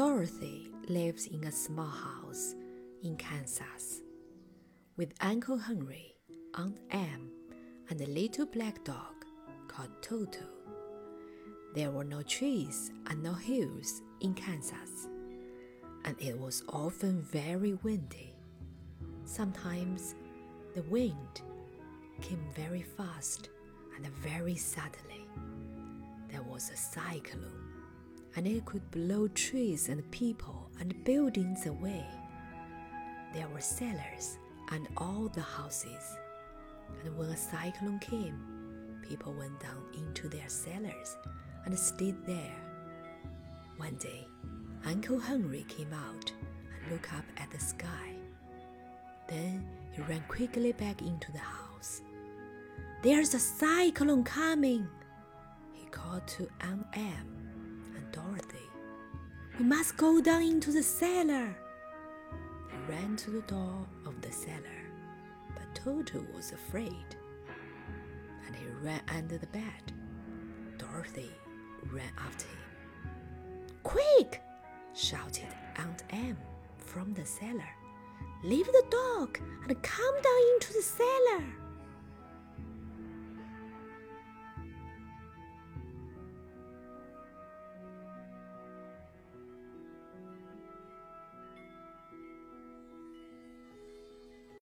Dorothy lives in a small house in Kansas with Uncle Henry, Aunt Em, and a little black dog called Toto. There were no trees and no hills in Kansas, and it was often very windy. Sometimes the wind came very fast and very suddenly. There was a cyclone, and it could blow trees and people and buildings away. There were cellars and all the houses, and when a cyclone came, people went down into their cellars and stayed there. One day, Uncle Henry came out and looked up at the sky. Then he ran quickly back into the house. There's a cyclone coming, he called to Aunt Em Dorothy. We must go down into the cellar. He ran to the door of the cellar, but Toto was afraid, and he ran under the bed. Dorothy ran after him. Quick! shouted Aunt Em from the cellar. Leave the dog and come down into the cellar.